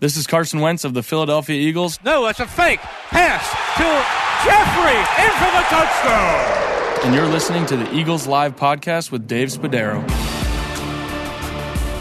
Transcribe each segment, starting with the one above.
This is Carson Wentz of the Philadelphia Eagles. No, that's a fake. Pass to Jeffery in for the touchdown. And you're listening to the Eagles Live podcast with Dave Spadaro.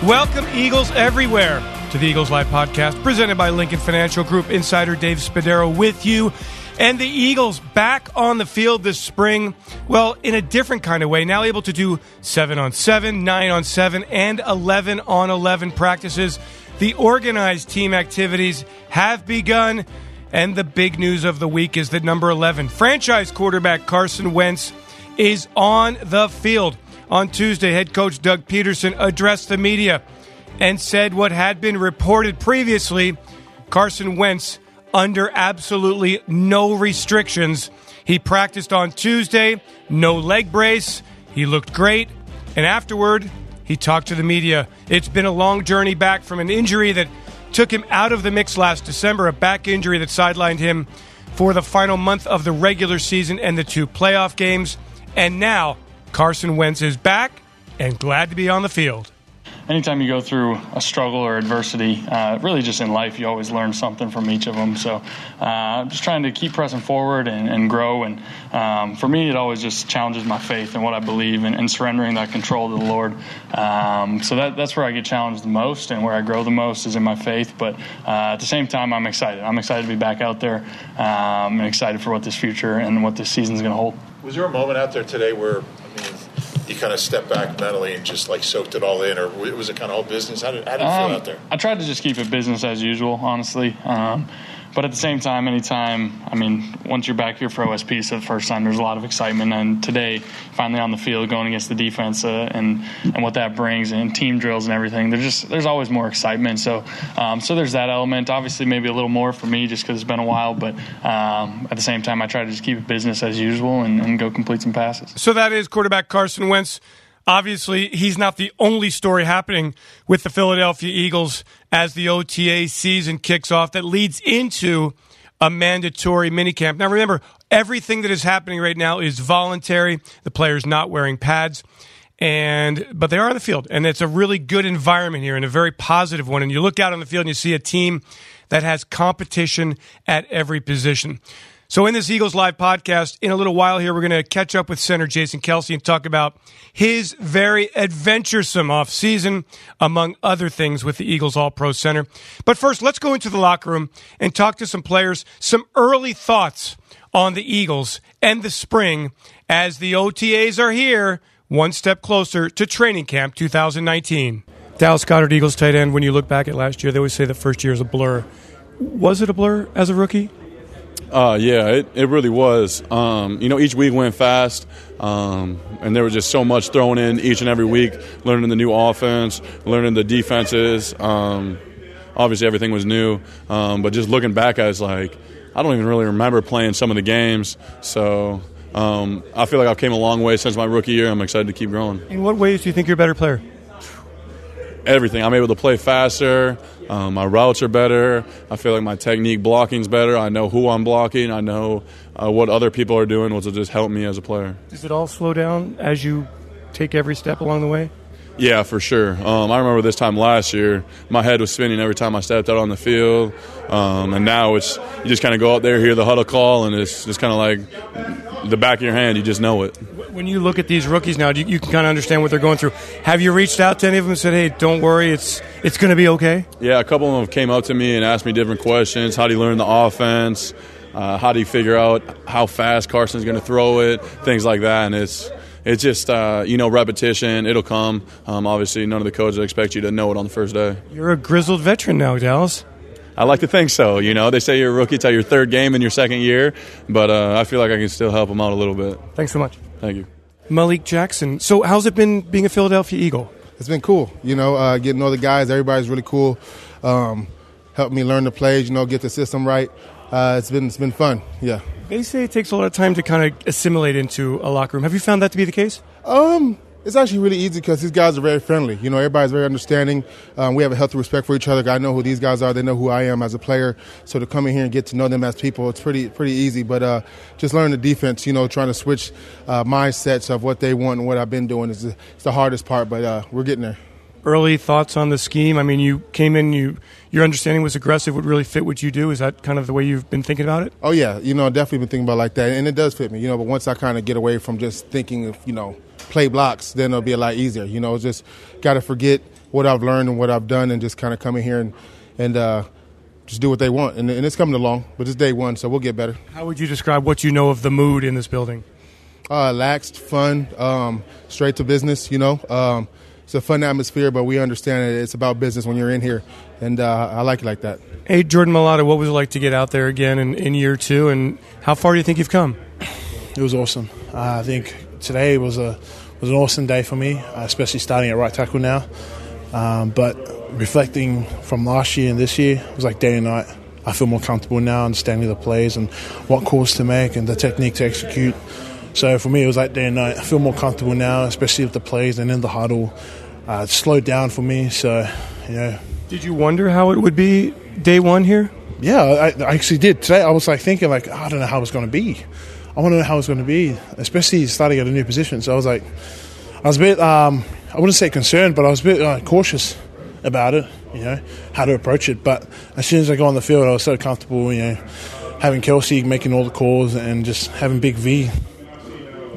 Welcome, Eagles everywhere, to the Eagles Live podcast presented by Lincoln Financial Group. Insider Dave Spadaro with you. And the Eagles back on the field this spring, well, in a different kind of way. Now able to do 7 on 7, 9 on 7, and 11 on 11 practices. The organized team activities have begun. And the big news of the week is that number 11, franchise quarterback Carson Wentz, is on the field. On Tuesday, head coach Doug Pederson addressed the media and said what had been reported previously Carson Wentz under absolutely no restrictions. He practiced on Tuesday, no leg brace. He looked great. And afterward, he talked to the media. It's been a long journey back from an injury that took him out of the mix last December, a back injury that sidelined him for the final month of the regular season and the two playoff games. And now, Carson Wentz is back and glad to be on the field anytime you go through a struggle or adversity, uh, really just in life, you always learn something from each of them. So uh, I'm just trying to keep pressing forward and, and grow. And um, for me, it always just challenges my faith and what I believe and, and surrendering that control to the Lord. Um, so that, that's where I get challenged the most and where I grow the most is in my faith. But uh, at the same time, I'm excited. I'm excited to be back out there um, and excited for what this future and what this season is going to hold. Was there a moment out there today where you kind of stepped back mentally and just like soaked it all in, or it was it kind of all business? How did, how did it um, feel out there? I tried to just keep it business as usual, honestly. Um, but at the same time, anytime, I mean, once you're back here for OSP, so the first time, there's a lot of excitement. And today, finally on the field, going against the defense uh, and and what that brings, and team drills and everything, there's just there's always more excitement. So um, so there's that element. Obviously, maybe a little more for me just because it's been a while. But um, at the same time, I try to just keep it business as usual and, and go complete some passes. So that is quarterback Carson Wentz obviously he's not the only story happening with the Philadelphia Eagles as the OTA season kicks off that leads into a mandatory minicamp. Now remember, everything that is happening right now is voluntary. The players not wearing pads. And but they are on the field, and it's a really good environment here and a very positive one. And you look out on the field and you see a team that has competition at every position. So, in this Eagles Live podcast, in a little while here, we're going to catch up with center Jason Kelce and talk about his very adventuresome offseason, among other things, with the Eagles All Pro Center. But first, let's go into the locker room and talk to some players, some early thoughts on the Eagles and the spring as the OTAs are here, one step closer to training camp 2019. Dallas Goedert, Eagles tight end, when you look back at last year, they always say the first year is a blur. Was it a blur as a rookie? Uh, yeah, it, it really was. Um, you know, each week went fast, um, and there was just so much thrown in each and every week, learning the new offense, learning the defenses. Um, obviously, everything was new, um, but just looking back, I was like, I don't even really remember playing some of the games. So um, I feel like I've came a long way since my rookie year. I'm excited to keep growing. In what ways do you think you're a better player? Everything. I'm able to play faster. Um, my routes are better. I feel like my technique blocking's better. I know who I'm blocking. I know uh, what other people are doing, which will just help me as a player. Does it all slow down as you take every step along the way? Yeah, for sure. Um, I remember this time last year, my head was spinning every time I stepped out on the field, um, and now it's you just kind of go out there, hear the huddle call, and it's just kind of like the back of your hand. You just know it. When you look at these rookies now, you, you can kind of understand what they're going through. Have you reached out to any of them and said, "Hey, don't worry, it's it's going to be okay"? Yeah, a couple of them came up to me and asked me different questions. How do you learn the offense? Uh, how do you figure out how fast Carson's going to throw it? Things like that, and it's it's just uh, you know repetition. It'll come. Um, obviously, none of the coaches expect you to know it on the first day. You're a grizzled veteran now, Dallas. I like to think so. You know, they say you're a rookie till your third game in your second year, but uh, I feel like I can still help them out a little bit. Thanks so much. Thank you, Malik Jackson. So, how's it been being a Philadelphia Eagle? It's been cool. You know, uh, getting all the guys. Everybody's really cool. Um, helped me learn the plays. You know, get the system right. Uh, it's been it's been fun. Yeah. They say it takes a lot of time to kind of assimilate into a locker room. Have you found that to be the case? Um, it's actually really easy because these guys are very friendly. You know, everybody's very understanding. Um, we have a healthy respect for each other. I know who these guys are. They know who I am as a player. So to come in here and get to know them as people, it's pretty pretty easy. But uh, just learn the defense. You know, trying to switch uh, mindsets of what they want and what I've been doing is the, the hardest part. But uh, we're getting there. Early thoughts on the scheme? I mean, you came in, you your understanding was aggressive would really fit what you do. Is that kind of the way you've been thinking about it? Oh yeah, you know, I definitely been thinking about it like that, and it does fit me. You know, but once I kind of get away from just thinking of you know play blocks, then it'll be a lot easier. You know, just got to forget what I've learned and what I've done, and just kind of come in here and and uh, just do what they want. And, and it's coming along, but it's day one, so we'll get better. How would you describe what you know of the mood in this building? Uh, laxed, fun, um, straight to business. You know, um, it's a fun atmosphere, but we understand that it's about business when you're in here, and uh, I like it like that. Hey, Jordan Mailata, what was it like to get out there again in, in year two, and how far do you think you've come? It was awesome. Uh, I think today was a was an awesome day for me, uh, especially starting at right tackle now. Um, but reflecting from last year and this year, it was like day and night. I feel more comfortable now, understanding the plays and what calls to make and the technique to execute. So for me, it was like day and night. I feel more comfortable now, especially with the plays and in the huddle. Uh, it slowed down for me, so yeah. Did you wonder how it would be day one here? Yeah, I, I actually did. Today I was like thinking like I don't know how it's going to be. I want to know how it's going to be, especially starting at a new position. So I was like, I was a bit, um, I wouldn't say concerned, but I was a bit uh, cautious about it, you know, how to approach it. But as soon as I got on the field, I was so comfortable, you know, having Kelce making all the calls and just having Big V.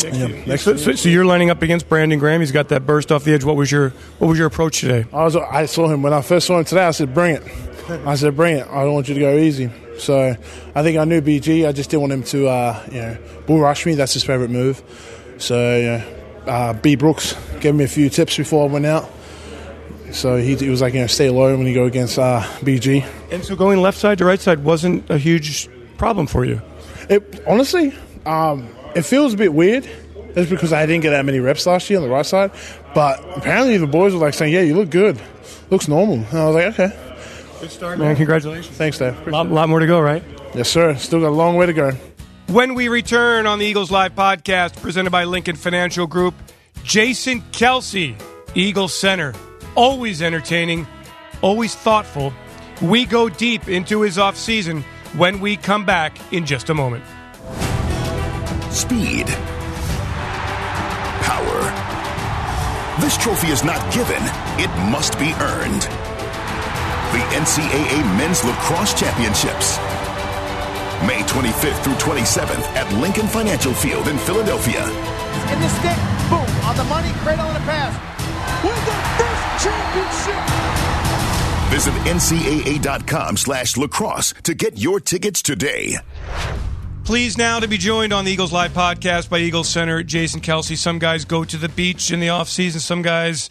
Yeah, so, so, so, you're lining up against Brandon Graham. He's got that burst off the edge. What was your What was your approach today? I was. I saw him when I first saw him today. I said, "Bring it." I said, "Bring it." I don't want you to go easy. So I think I knew BG. I just didn't want him to, uh, you know, bull rush me. That's his favourite move. So you know, uh, B Brooks gave me a few tips before I went out. So he, he, was like, you know, stay low when you go against uh, BG. And so going left side to right side wasn't a huge problem for you. It honestly, um, it feels a bit weird. That's because I didn't get that many reps last year on the right side. But apparently the boys were like saying, "Yeah, you look good. Looks normal." And I was like, "Okay." Good start, man. Congratulations. Thanks, Dave. A lot, lot more to go, right? Yes, sir. Still got a long way to go. When we return on the Eagles Live podcast presented by Lincoln Financial Group, Jason Kelce, Eagles center, always entertaining, always thoughtful. We go deep into his offseason when we come back in just a moment. Speed. Power. This trophy is not given, it must be earned. The NCAA Men's Lacrosse Championships. May 25th through 27th at Lincoln Financial Field in Philadelphia. In the stick, boom, on the money, cradle and the pass. With the first championship. Visit ncaa.com slash lacrosse to get your tickets today. Pleased now to be joined on the Eagles Live podcast by Eagles center Jason Kelce. Some guys go to the beach in the off season. Some guys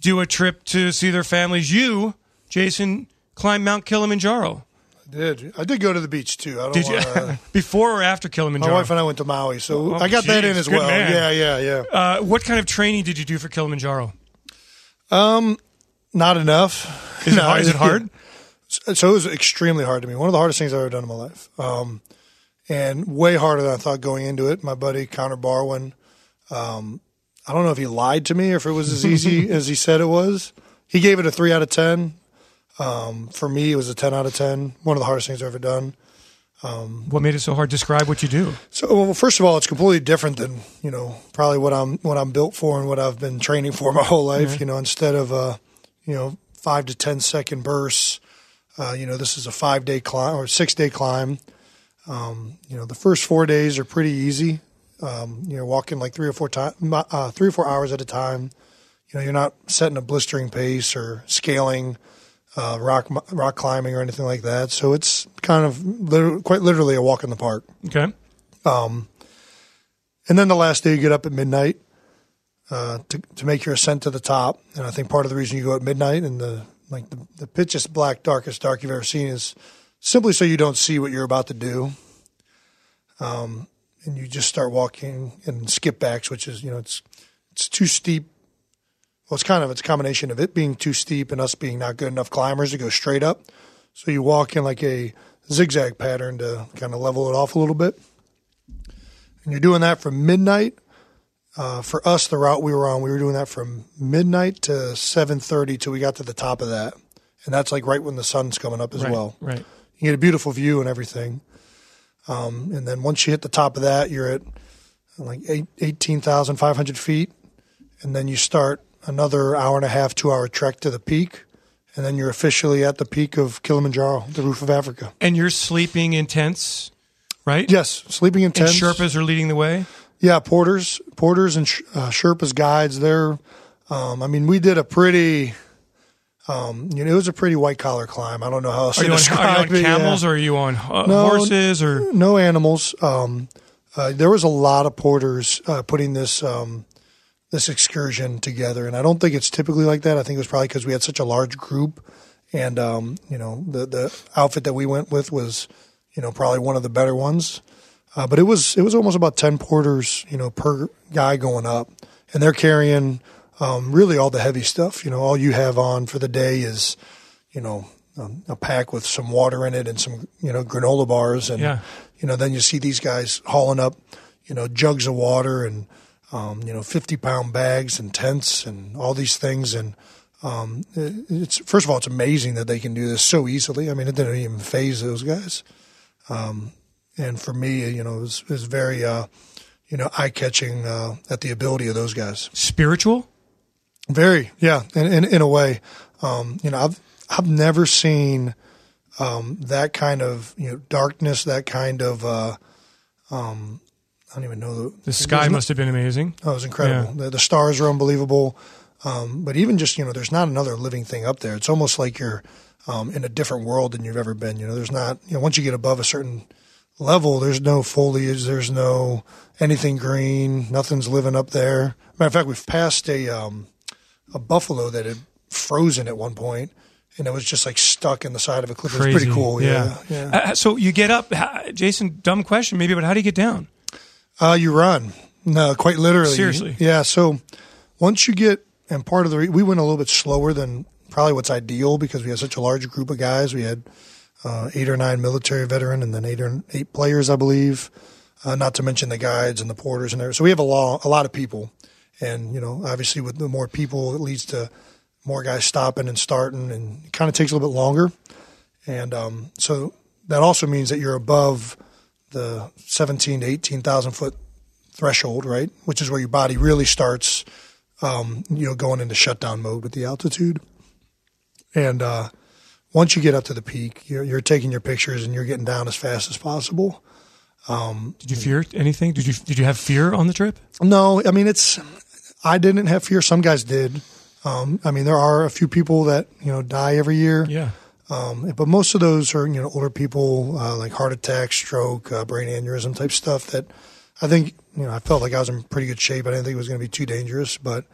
do a trip to see their families. You, Jason, climb Mount Kilimanjaro. I did. I did go to the beach too. I don't did you? Wanna, Before or after Kilimanjaro? My wife and I went to Maui, so oh, I got geez, that in as well. Man. Yeah, yeah, yeah. Uh, what kind of training did you do for Kilimanjaro? Um, not enough. Is, no, it, hard? Is it hard? So it was extremely hard to me. One of the hardest things I've ever done in my life. Um, and way harder than I thought going into it. My buddy Connor Barwin, um, I don't know if he lied to me or if it was as easy as he said it was. He gave it a three out of ten. Um, for me, it was a ten out of ten. One of the hardest things I've ever done. Um, what made it so hard? Describe what you do. So, well, first of all, it's completely different than you know probably what I'm what I'm built for and what I've been training for my whole life. Mm-hmm. You know, instead of uh, you know five to ten second bursts, uh, you know this is a five day climb or six day climb. Um, you know, the first four days are pretty easy. Um, you know, walking like three or four time, uh, three or four hours at a time. You know, you're not setting a blistering pace or scaling, uh, rock rock climbing or anything like that. So it's kind of literally, quite literally a walk in the park. Okay. Um, and then the last day you get up at midnight uh, to to make your ascent to the top. And I think part of the reason you go at midnight and the like the, the pitchest black, darkest dark you've ever seen is simply so you don't see what you're about to do. Um, and you just start walking and switchbacks, which is, you know, it's, it's too steep. Well, it's kind of, it's a combination of it being too steep and us being not good enough climbers to go straight up. So you walk in like a zigzag pattern to kind of level it off a little bit. And you're doing that from midnight. Uh, for us, the route we were on, we were doing that from midnight to 7.30 till we got to the top of that. And that's like right when the sun's coming up as right, well. Right. You get a beautiful view and everything. Um, and then once you hit the top of that, you're at like 18,500 feet. And then you start another hour and a half, two hour trek to the peak, and then you're officially at the peak of Kilimanjaro, the roof of Africa. And you're sleeping in tents, right? Yes, sleeping in And tents. Sherpas are leading the way. Yeah, porters, porters, and uh, Sherpas guides. They're, um, I mean, we did a pretty, um, you know, it was a pretty white collar climb. I don't know how else Are to you on, are you on it, yeah. camels or are you on uh, No, horses or? no animals. Um, uh, there was a lot of porters uh, putting this um, this excursion together, and I don't think it's typically like that. I think it was probably because we had such a large group, and um, you know, the the outfit that we went with was, you know, probably one of the better ones. Uh, but it was it was almost about ten porters, you know, per guy going up, and they're carrying um, really all the heavy stuff. You know, all you have on for the day is, you know, um, a pack with some water in it and some you know granola bars, and Yeah. you know then you see these guys hauling up, you know, jugs of water and um, you know fifty pound bags and tents and all these things and. Um, it- it's first of all, it's amazing that they can do this so easily. I mean, it didn't even faze those guys. Um, and for me, you know, it was, it was very, uh, you know, eye catching uh, at the ability of those guys. Spiritual? Very, yeah, in in, in a way. Um, you know, I've I've never seen um, that kind of you know darkness, that kind of. Uh, um, I don't even know the, The sky must have been amazing. Oh, it was incredible. The, the stars are unbelievable. Um, but even just you know, there's not another living thing up there. It's almost like you're um, in a different world than you've ever been. You know, there's not. You know, once you get above a certain level, there's no foliage. There's no anything green. Nothing's living up there. Matter of fact, we've passed a um, a buffalo that had frozen at one point, and it was just like stuck in the side of a cliff. It was pretty cool. Yeah, yeah. Uh, so you get up, how- Jason. Dumb question, maybe, but how do you get down? Uh, you run. No, quite literally. Seriously? Yeah. So once you get, and part of the, re- we went a little bit slower than probably what's ideal because we had such a large group of guys. We had uh, eight or nine military veteran and then eight or eight players, I believe. Uh, not to mention the guides and the porters and everything. So we have a lot, a lot of people, and you know, obviously with the more people, it leads to more guys stopping and starting, and it kind of takes a little bit longer. And um, so that also means that you're above the 17 to 18,000 foot threshold, right? Which is where your body really starts, um, you know, going into shutdown mode with the altitude. And uh, once you get up to the peak, you're, you're taking your pictures and you're getting down as fast as possible. Um, Did you fear anything? Did you did you have fear on the trip? no, I mean it's. I didn't have fear. Some guys did. Um, I mean, there are a few people that you know die every year. Yeah. Um, but most of those are you know older people, uh, like heart attack, stroke, uh, brain aneurysm type stuff. That I think you know I felt like I was in pretty good shape. I didn't think it was going to be too dangerous, but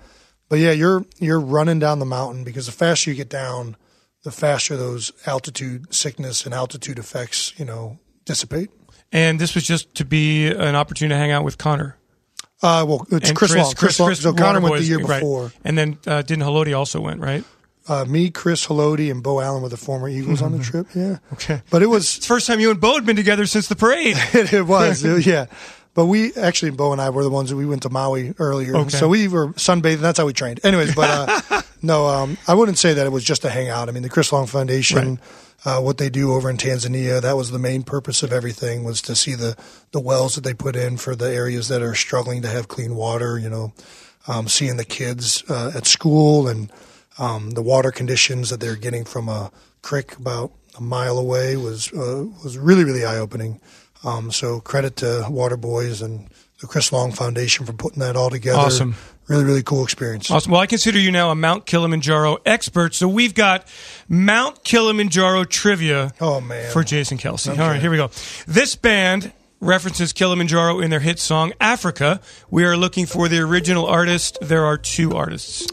but yeah, you're you're running down the mountain because the faster you get down, the faster those altitude sickness and altitude effects you know dissipate. And this was just to be an opportunity to hang out with Connor. Uh, well, it's And Chris, Long. Chris, Long. so Connor went the year right. before. and then uh, didn't Haloti also went right? Uh, me, Chris Haloti, and Beau Allen were the former Eagles on the trip. Yeah. Okay. But it was It's the first time you and Beau had been together since the parade. it was, yeah. But we actually, Beau and I were the ones that we went to Maui earlier, Okay. so we were sunbathing. That's how we trained. Anyways, but uh, no, um, I wouldn't say that it was just a hangout. I mean, the Chris Long Foundation, uh, what they do over in Tanzania, that was the main purpose of everything was to see the the wells that they put in for the areas that are struggling to have clean water. You know, um, seeing the kids uh, at school and um, the water conditions that they're getting from a creek about a mile away was uh, was really really eye opening. Um, so credit to Waterboys and the Chris Long Foundation for putting that all together. Awesome. Really really cool experience. Awesome. Well, I consider you now a Mount Kilimanjaro expert. So we've got Mount Kilimanjaro trivia Oh man. for Jason Kelce. All right, here we go. This band references Kilimanjaro in their hit song Africa. We are looking for the original artist. There are two artists.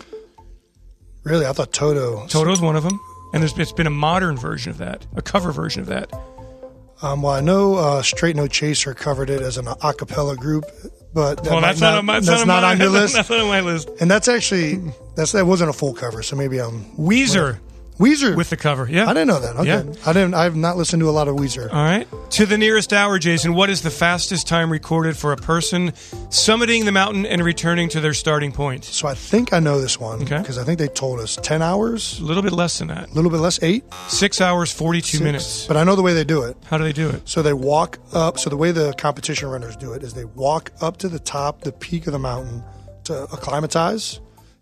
really, I thought Toto. Toto's one of them, and there's it's been a modern version of that, a cover version of that. Um, well, I know uh, Straight No Chaser covered it as an a cappella group, but that well, that's not, on my, that's not on your list. That's not on my list. And that's actually that's that wasn't a full cover, so maybe I'm Weezer Weezer with the cover. Yeah. I didn't know that. Okay, Yeah. I didn't. I've not listened to a lot of Weezer. All right. To the nearest hour, Jason, what is the fastest time recorded for a person summiting the mountain and returning to their starting point? So I think I know this one Okay. because I think they told us ten hours, A little bit less than that. a little bit less, eight, Six hours, 42 six. minutes. But I know the way they do it. How do they do it? So they walk up. So the way the competition runners do it is they walk up to the top, the peak of the mountain to acclimatize,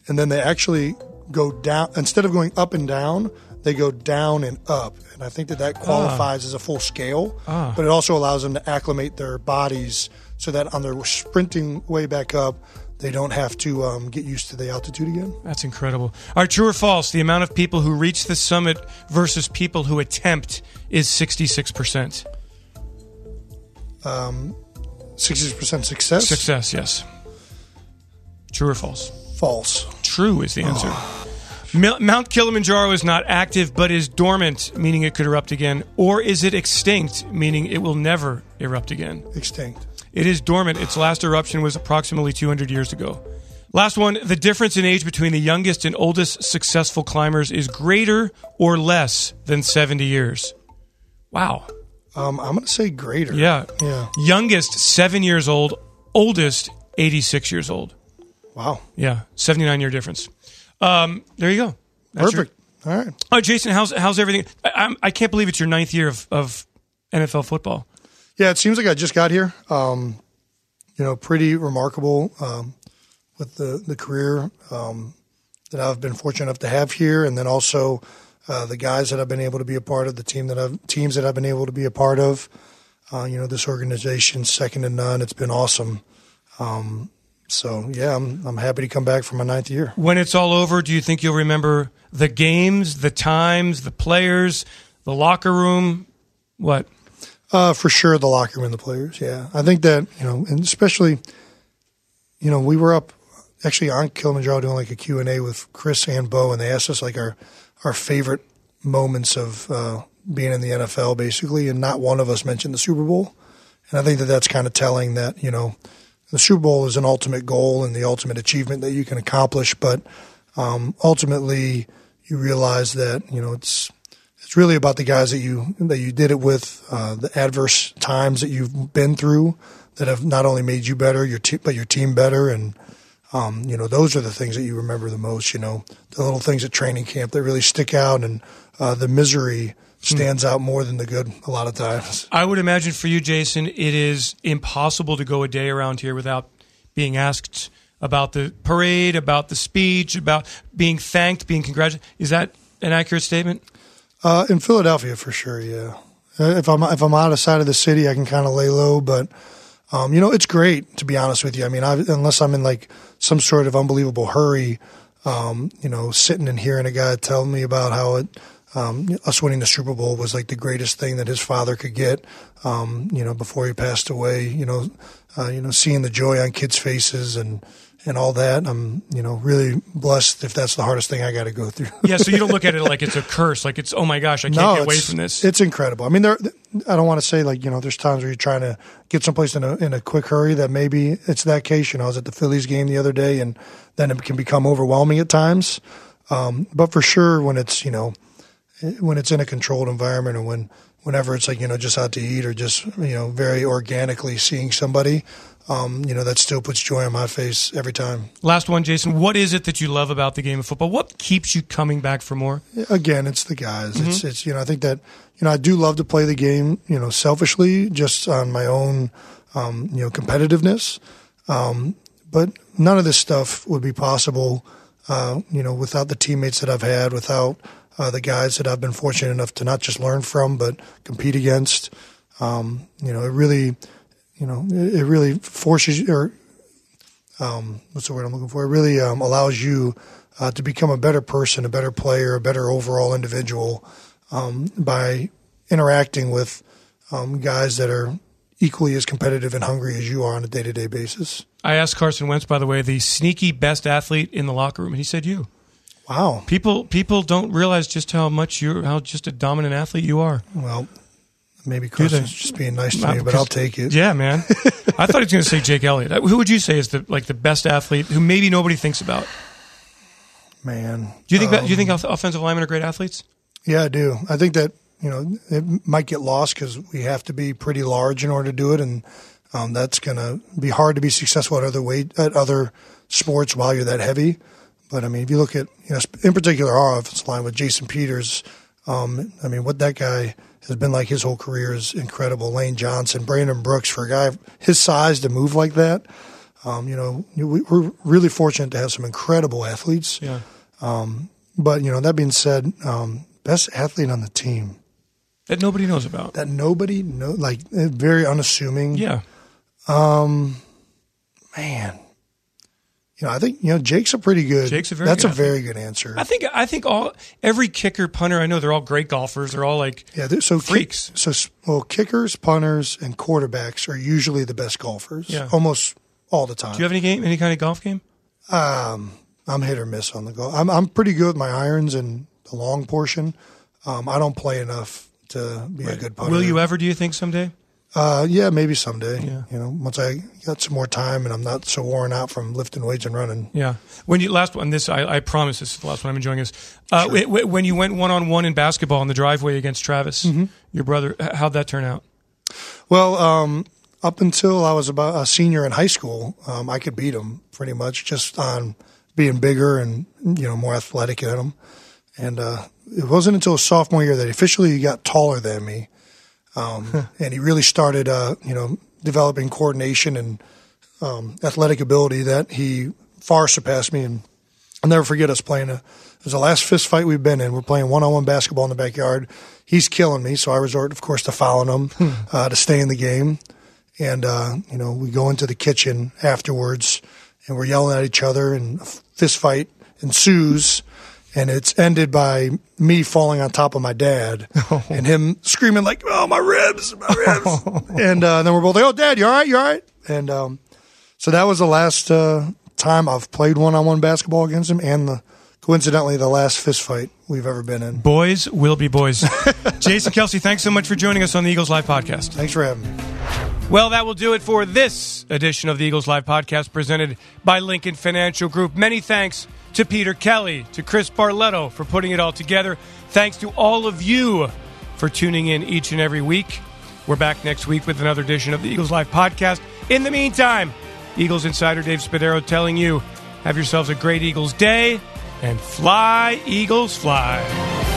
and then they actually go down instead of going up and down. They go down and up, and I think that that qualifies as a full scale. Ah. But it also allows them to acclimate their bodies so that on their sprinting way back up, they don't have to um, get used to the altitude again. That's incredible. All right, true or false? The amount of people who reach the summit versus people who attempt is 66%. Um, 60% success? Success, yes. True or false? False. True is the answer. Mount Kilimanjaro is not active but is dormant, meaning it could erupt again. Or is it extinct, meaning it will never erupt again? Extinct. It is dormant. Its last eruption was approximately 200 years ago. Last one the difference in age between the youngest and oldest successful climbers is greater or less than 70 years. Wow. Um, I'm going to say greater. Yeah. Yeah. Youngest, seven years old. Oldest, 86 years old. Wow. Yeah. 79 year difference. Um, there you go. That's your- Perfect. All right. Oh, Jason, how's how's everything? I, I'm, I can't believe it's your ninth year of, of NFL football. Yeah, it seems like I just got here. Um, you know, pretty remarkable um, with the the career um, that I've been fortunate enough to have here, and then also uh, the guys that I've been able to be a part of, the team that I've teams that I've been able to be a part of. Uh, you know, this organization's second to none. It's been awesome. Um, so yeah, I'm I'm happy to come back for my ninth year. When it's all over, do you think you'll remember the games, the times, the players, the locker room? What? Uh, for sure, the locker room and the players. Yeah, I think that you know, and especially, you know, we were up actually on Kilimanjaro doing like a Q and A with Chris and Beau, and they asked us like our our favorite moments of uh, being in the NFL, basically, and not one of us mentioned the Super Bowl. And I think that that's kind of telling that you know, the Super Bowl is an ultimate goal and the ultimate achievement that you can accomplish, but um, ultimately you realize that you know it's it's really about the guys that you that you did it with, uh, the adverse times that you've been through that have not only made you better, your te- but your team better, and um, you know those are the things that you remember the most. You know the little things at training camp that really stick out, and uh, the misery stands out more than the good a lot of times. I would imagine for you, Jason, it is impossible to go a day around here without being asked about the parade, about the speech, about being thanked, being congratulated. Is that an accurate statement? Uh, in Philadelphia, for sure, yeah. Uh, If I'm if I'm out of sight of the city, I can kind of lay low, but um, you know, it's great to be honest with you. I mean, i unless I'm in like some sort of unbelievable hurry, um, you know, sitting and hearing a guy tell me about how it um, us winning the Super Bowl was like the greatest thing that his father could get. Um, you know, before he passed away, you know, uh, you know, seeing the joy on kids' faces and and all that. I'm you know really blessed if that's the hardest thing I got to go through. Yeah, so you don't look at it like it's a curse, like it's oh my gosh, I can't get away from this. It's incredible. I mean, there. I don't want to say like you know, there's times where you're trying to get someplace in a in a quick hurry that maybe it's that case. You know, I was at the Phillies game the other day, and then it can become overwhelming at times. Um, but for sure, when it's you know, when it's in a controlled environment, or when whenever it's like you know just out to eat or just you know very organically seeing somebody, um, you know that still puts joy on my face every time. Last one, Jason. What is it that you love about the game of football? What keeps you coming back for more? again, it's the guys. It's Mhm. it's you know I think that you know I do love to play the game you know selfishly just on my own um, you know competitiveness, um, but none of this stuff would be possible uh, you know without the teammates that I've had, without uh, the guys that I've been fortunate enough to not just learn from but compete against. Um, you know, it really you know it, really forces or um, what's the word I'm looking for? It really um, allows you uh, to become a better person, a better player, a better overall individual um, by interacting with um, guys that are equally as competitive and hungry as you are on a day to day basis. I asked Carson Wentz, by the way, the sneaky best athlete in the locker room, and he said you. Wow. People people don't realize just how much you're how just a dominant athlete you are. Well, maybe? Carson's just being nice to me, but I'll take it. Yeah, man. I thought he was going to say Jake Elliott. Who would you say is the like the best athlete who maybe nobody thinks about? Man. Do you think that, do you Um, think offensive linemen are great athletes? Yeah, I do. I think that you know it might get lost because we have to be pretty large in order to do it, and um, that's going to be hard to be successful at other weight at other sports while you're that heavy. But I mean, if you look at you know, in particular our offensive line with Jason Peters, um, I mean, what that guy has been like his whole career is incredible. Lane Johnson, Brandon Brooks, for a guy his size to move like that, Um, you know, we, we're really fortunate to have some incredible athletes. Yeah. Um, but you know, that being said, um, best athlete on the team that nobody knows about. that nobody know, like eh, very unassuming. Yeah. Um, man, you know, I think you know Jake's a pretty good. Jake's a very That's good a very good answer. I think I think all every kicker punter I know they're all great golfers. They're all like Yeah, they're- so kick- freaks. so well, kickers, punters, and quarterbacks are usually the best golfers. Yeah. almost all the time. Do you have any game any kind of golf game? Um, I'm hit or miss on the golf. I'm I'm pretty good with my irons and the long portion. Um, I don't play enough to be a good punter. Will you ever? Do you think someday? Uh, yeah, maybe someday. Yeah. You know, once I got some more time and I'm not so worn out from lifting weights and running. Yeah. When you last one, this I, I promise this is the last one I'm enjoying this. Uh, wh- wh- when you went one on one in basketball in the driveway against Travis, Mm-hmm. your brother, how'd that turn out? Well, um, up until I was about a senior in high school, um, I could beat him pretty much just on being bigger and you know more athletic than him. And uh, it wasn't until sophomore year that officially he officially got taller than me, um, and he really started uh, you know developing coordination and um, athletic ability that he far surpassed me. And I'll never forget us playing a. It was the last fist fight we've been in. We're playing one on one basketball in the backyard. He's killing me, so I resort, of course, to fouling him uh, to stay in the game. And uh, you know, we go into the kitchen afterwards, and we're yelling at each other, and a fist fight ensues. And it's ended by me falling on top of my dad and him screaming like, "Oh, my ribs, my ribs!" and uh, then we're both like, "Oh, Dad, you all right? You all right?" And um, so that was the last uh, time I've played one-on-one basketball against him, and the coincidentally the last fist fight we've ever been in. Boys will be boys. Jason Kelce, thanks so much for joining us on the Eagles Live podcast. Thanks for having me. Well, that will do it for this edition of the Eagles Live podcast presented by Lincoln Financial Group. Many thanks to Peter Kelly, to Chris Barletto for putting it all together. Thanks to all of you for tuning in each and every week. We're back next week with another edition of the Eagles Live podcast. In the meantime, Eagles insider Dave Spadaro telling you have yourselves a great Eagles day and fly, Eagles, fly.